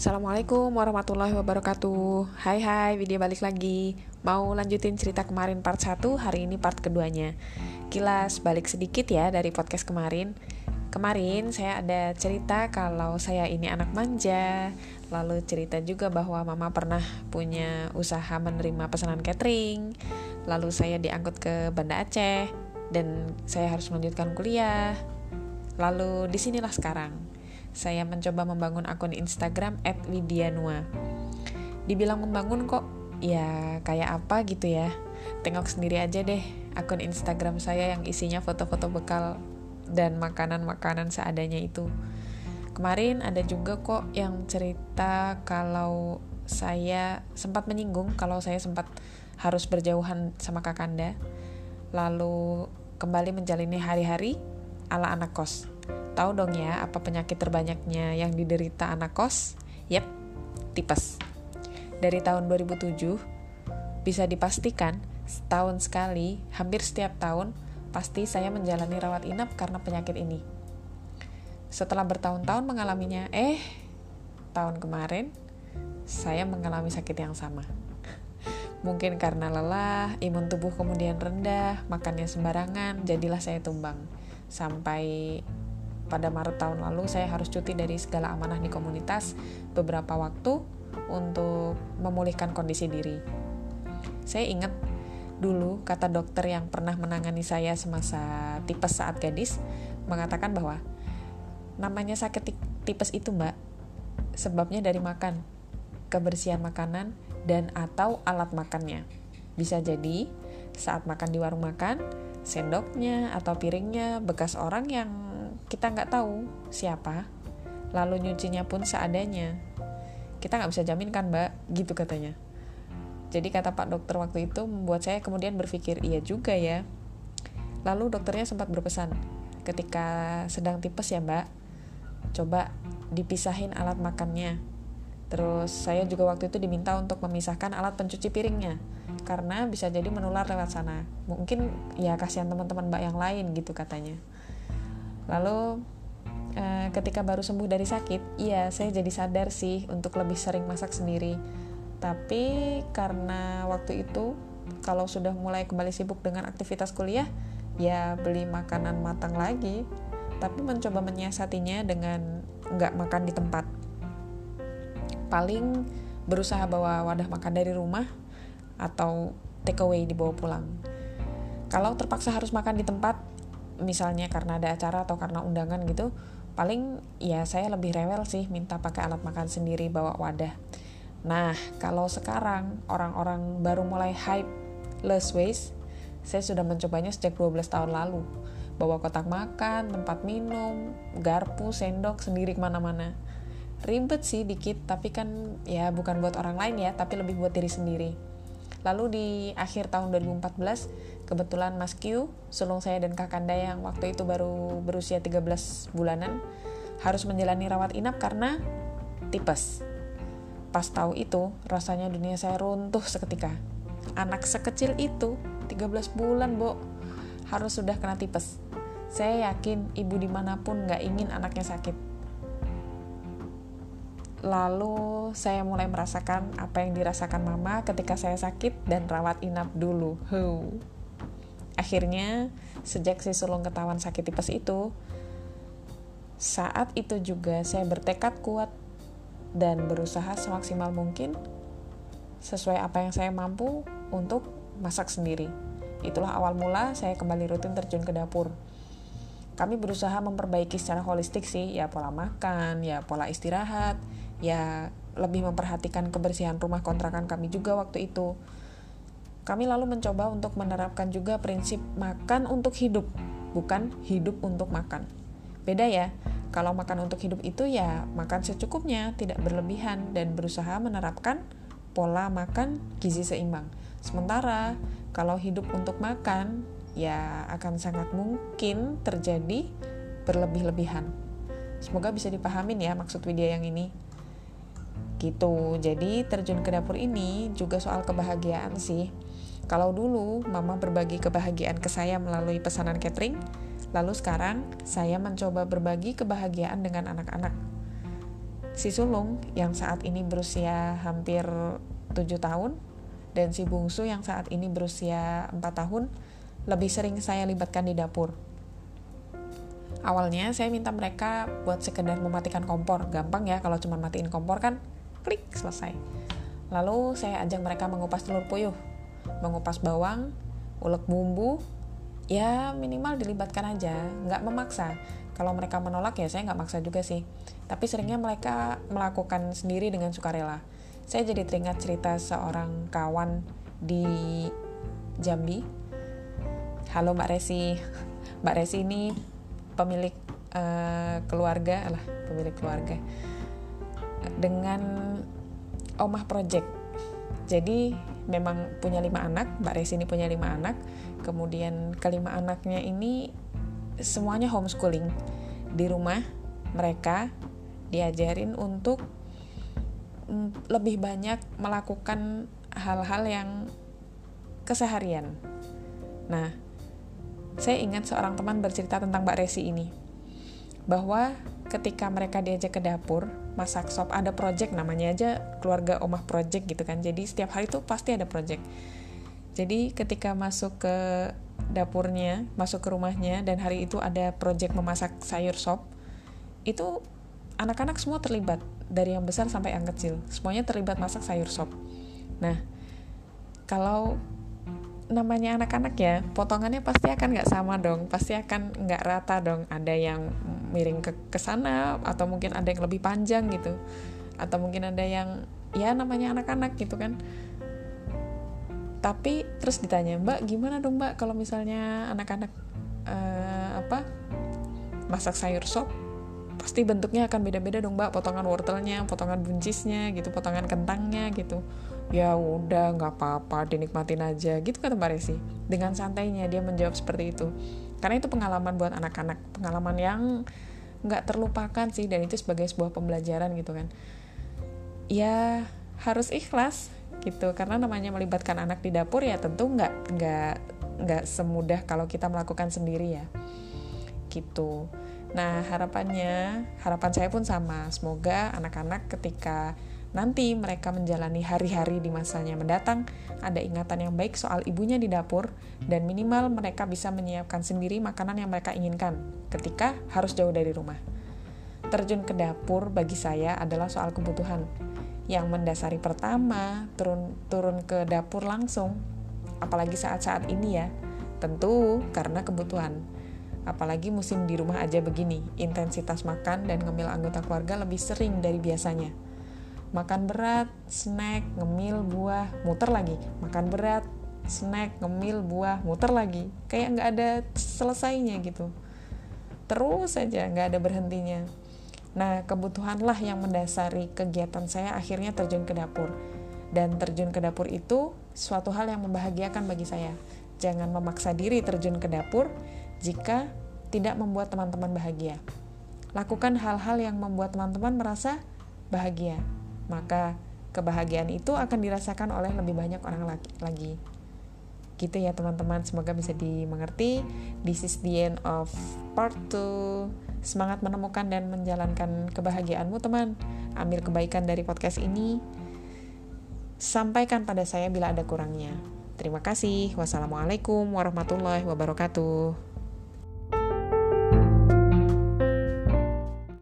Assalamualaikum warahmatullahi wabarakatuh. Hai hai, video balik lagi. Mau lanjutin cerita kemarin part 1, hari ini part keduanya. Kilas balik sedikit ya dari podcast kemarin. Kemarin saya ada cerita kalau saya ini anak manja. Lalu cerita juga bahwa mama pernah punya usaha menerima pesanan catering. Lalu saya diangkut ke Banda Aceh Dan saya harus melanjutkan kuliah. Lalu di sinilah sekarang saya mencoba membangun akun Instagram @widianua. Dibilang membangun kok ya kayak apa gitu ya. Tengok sendiri aja deh akun Instagram saya yang isinya foto-foto bekal dan makanan-makanan seadanya itu. Kemarin ada juga kok yang cerita kalau saya sempat menyinggung kalau saya sempat harus berjauhan sama Kakanda. Lalu kembali menjalani hari-hari ala anak kos. Tahu dong ya apa penyakit terbanyaknya yang diderita anak kos? Yep, tipes. Dari tahun 2007, bisa dipastikan setahun sekali, hampir setiap tahun, pasti saya menjalani rawat inap karena penyakit ini. Setelah bertahun-tahun mengalaminya, eh, tahun kemarin, saya mengalami sakit yang sama. Mungkin karena lelah, imun tubuh kemudian rendah, makannya sembarangan, jadilah saya tumbang. Sampai pada Maret tahun lalu saya harus cuti dari segala amanah di komunitas beberapa waktu untuk memulihkan kondisi diri. Saya ingat dulu kata dokter yang pernah menangani saya semasa tipes saat gadis mengatakan bahwa namanya sakit tipes itu mbak sebabnya dari makan, kebersihan makanan, dan atau alat makannya. Bisa jadi saat makan di warung makan, sendoknya atau piringnya bekas orang yang kita nggak tahu siapa, lalu nyucinya pun seadanya. Kita nggak bisa jamin kan mbak, gitu katanya. Jadi kata pak dokter waktu itu membuat saya kemudian berpikir, iya juga ya. Lalu dokternya sempat berpesan, ketika sedang tipes ya mbak, coba dipisahin alat makannya. Terus saya juga waktu itu diminta untuk memisahkan alat pencuci piringnya karena bisa jadi menular lewat sana. Mungkin ya kasihan teman-teman mbak yang lain gitu katanya. Lalu uh, ketika baru sembuh dari sakit, iya saya jadi sadar sih untuk lebih sering masak sendiri. Tapi karena waktu itu kalau sudah mulai kembali sibuk dengan aktivitas kuliah, ya beli makanan matang lagi. Tapi mencoba menyiasatinya dengan nggak makan di tempat. Paling berusaha bawa wadah makan dari rumah atau take away dibawa pulang. Kalau terpaksa harus makan di tempat, misalnya karena ada acara atau karena undangan gitu paling ya saya lebih rewel sih minta pakai alat makan sendiri bawa wadah. Nah kalau sekarang orang-orang baru mulai hype less waste saya sudah mencobanya sejak 12 tahun lalu. Bawa kotak makan, tempat minum, garpu, sendok sendiri ke mana-mana. Ribet sih dikit tapi kan ya bukan buat orang lain ya tapi lebih buat diri sendiri. Lalu di akhir tahun 2014 Kebetulan Mas Q, sulung saya dan Kakanda yang waktu itu baru berusia 13 bulanan, harus menjalani rawat inap karena tipes. Pas tahu itu, rasanya dunia saya runtuh seketika. Anak sekecil itu, 13 bulan, Bo, harus sudah kena tipes. Saya yakin ibu di mana pun gak ingin anaknya sakit. Lalu saya mulai merasakan apa yang dirasakan mama ketika saya sakit dan rawat inap dulu. Huh. Akhirnya, sejak si sulung ketahuan sakit tipes itu, saat itu juga saya bertekad kuat dan berusaha semaksimal mungkin sesuai apa yang saya mampu untuk masak sendiri. Itulah awal mula saya kembali rutin terjun ke dapur. Kami berusaha memperbaiki secara holistik sih, ya pola makan, ya pola istirahat, ya lebih memperhatikan kebersihan rumah kontrakan kami juga waktu itu kami lalu mencoba untuk menerapkan juga prinsip makan untuk hidup, bukan hidup untuk makan. Beda ya, kalau makan untuk hidup itu ya makan secukupnya, tidak berlebihan, dan berusaha menerapkan pola makan gizi seimbang. Sementara kalau hidup untuk makan, ya akan sangat mungkin terjadi berlebih-lebihan. Semoga bisa dipahamin ya maksud Widya yang ini. Gitu, jadi terjun ke dapur ini juga soal kebahagiaan sih kalau dulu mama berbagi kebahagiaan ke saya melalui pesanan catering, lalu sekarang saya mencoba berbagi kebahagiaan dengan anak-anak. si sulung yang saat ini berusia hampir 7 tahun dan si bungsu yang saat ini berusia 4 tahun lebih sering saya libatkan di dapur. Awalnya saya minta mereka buat sekedar mematikan kompor, gampang ya kalau cuma matiin kompor kan klik selesai. Lalu saya ajak mereka mengupas telur puyuh, mengupas bawang, ulek bumbu, ya minimal dilibatkan aja, nggak memaksa. Kalau mereka menolak ya saya nggak maksa juga sih. Tapi seringnya mereka melakukan sendiri dengan sukarela. Saya jadi teringat cerita seorang kawan di Jambi. Halo Mbak Resi. Mbak Resi ini pemilik uh, keluarga, lah pemilik keluarga dengan Omah Project. Jadi memang punya lima anak, Mbak Resi ini punya lima anak. Kemudian kelima anaknya ini semuanya homeschooling di rumah mereka diajarin untuk mm, lebih banyak melakukan hal-hal yang keseharian. Nah, saya ingat seorang teman bercerita tentang Mbak Resi ini bahwa ketika mereka diajak ke dapur masak sop ada project namanya aja keluarga omah project gitu kan. Jadi setiap hari itu pasti ada project. Jadi ketika masuk ke dapurnya, masuk ke rumahnya dan hari itu ada project memasak sayur sop, itu anak-anak semua terlibat dari yang besar sampai yang kecil, semuanya terlibat masak sayur sop. Nah, kalau namanya anak-anak ya, potongannya pasti akan nggak sama dong, pasti akan nggak rata dong. Ada yang miring ke ke sana atau mungkin ada yang lebih panjang gitu, atau mungkin ada yang ya namanya anak-anak gitu kan. Tapi terus ditanya mbak gimana dong mbak kalau misalnya anak-anak uh, apa masak sayur sop pasti bentuknya akan beda-beda dong mbak. Potongan wortelnya potongan buncisnya gitu potongan kentangnya gitu ya udah nggak apa-apa dinikmatin aja gitu kata mbak Resi. Dengan santainya dia menjawab seperti itu. Karena itu pengalaman buat anak-anak pengalaman yang nggak terlupakan sih dan itu sebagai sebuah pembelajaran gitu kan. Ya harus ikhlas gitu. Karena namanya melibatkan anak di dapur ya tentu nggak nggak nggak semudah kalau kita melakukan sendiri ya. Gitu. Nah harapannya harapan saya pun sama. Semoga anak-anak ketika nanti mereka menjalani hari-hari di masanya mendatang ada ingatan yang baik soal ibunya di dapur dan minimal mereka bisa menyiapkan sendiri makanan yang mereka inginkan ketika harus jauh dari rumah. Terjun ke dapur bagi saya adalah soal kebutuhan. Yang mendasari pertama turun turun ke dapur langsung apalagi saat-saat ini ya. Tentu karena kebutuhan. Apalagi musim di rumah aja begini intensitas makan dan ngemil anggota keluarga lebih sering dari biasanya makan berat snack ngemil buah muter lagi makan berat snack ngemil buah muter lagi kayak nggak ada selesainya gitu terus saja nggak ada berhentinya Nah, kebutuhanlah yang mendasari kegiatan saya akhirnya terjun ke dapur. Dan terjun ke dapur itu suatu hal yang membahagiakan bagi saya. Jangan memaksa diri terjun ke dapur jika tidak membuat teman-teman bahagia. Lakukan hal-hal yang membuat teman-teman merasa bahagia. Maka kebahagiaan itu akan dirasakan oleh lebih banyak orang lagi. Gitu ya teman-teman, semoga bisa dimengerti. This is the end of part 2. Semangat menemukan dan menjalankan kebahagiaanmu, teman. Ambil kebaikan dari podcast ini. Sampaikan pada saya bila ada kurangnya. Terima kasih. Wassalamualaikum warahmatullahi wabarakatuh.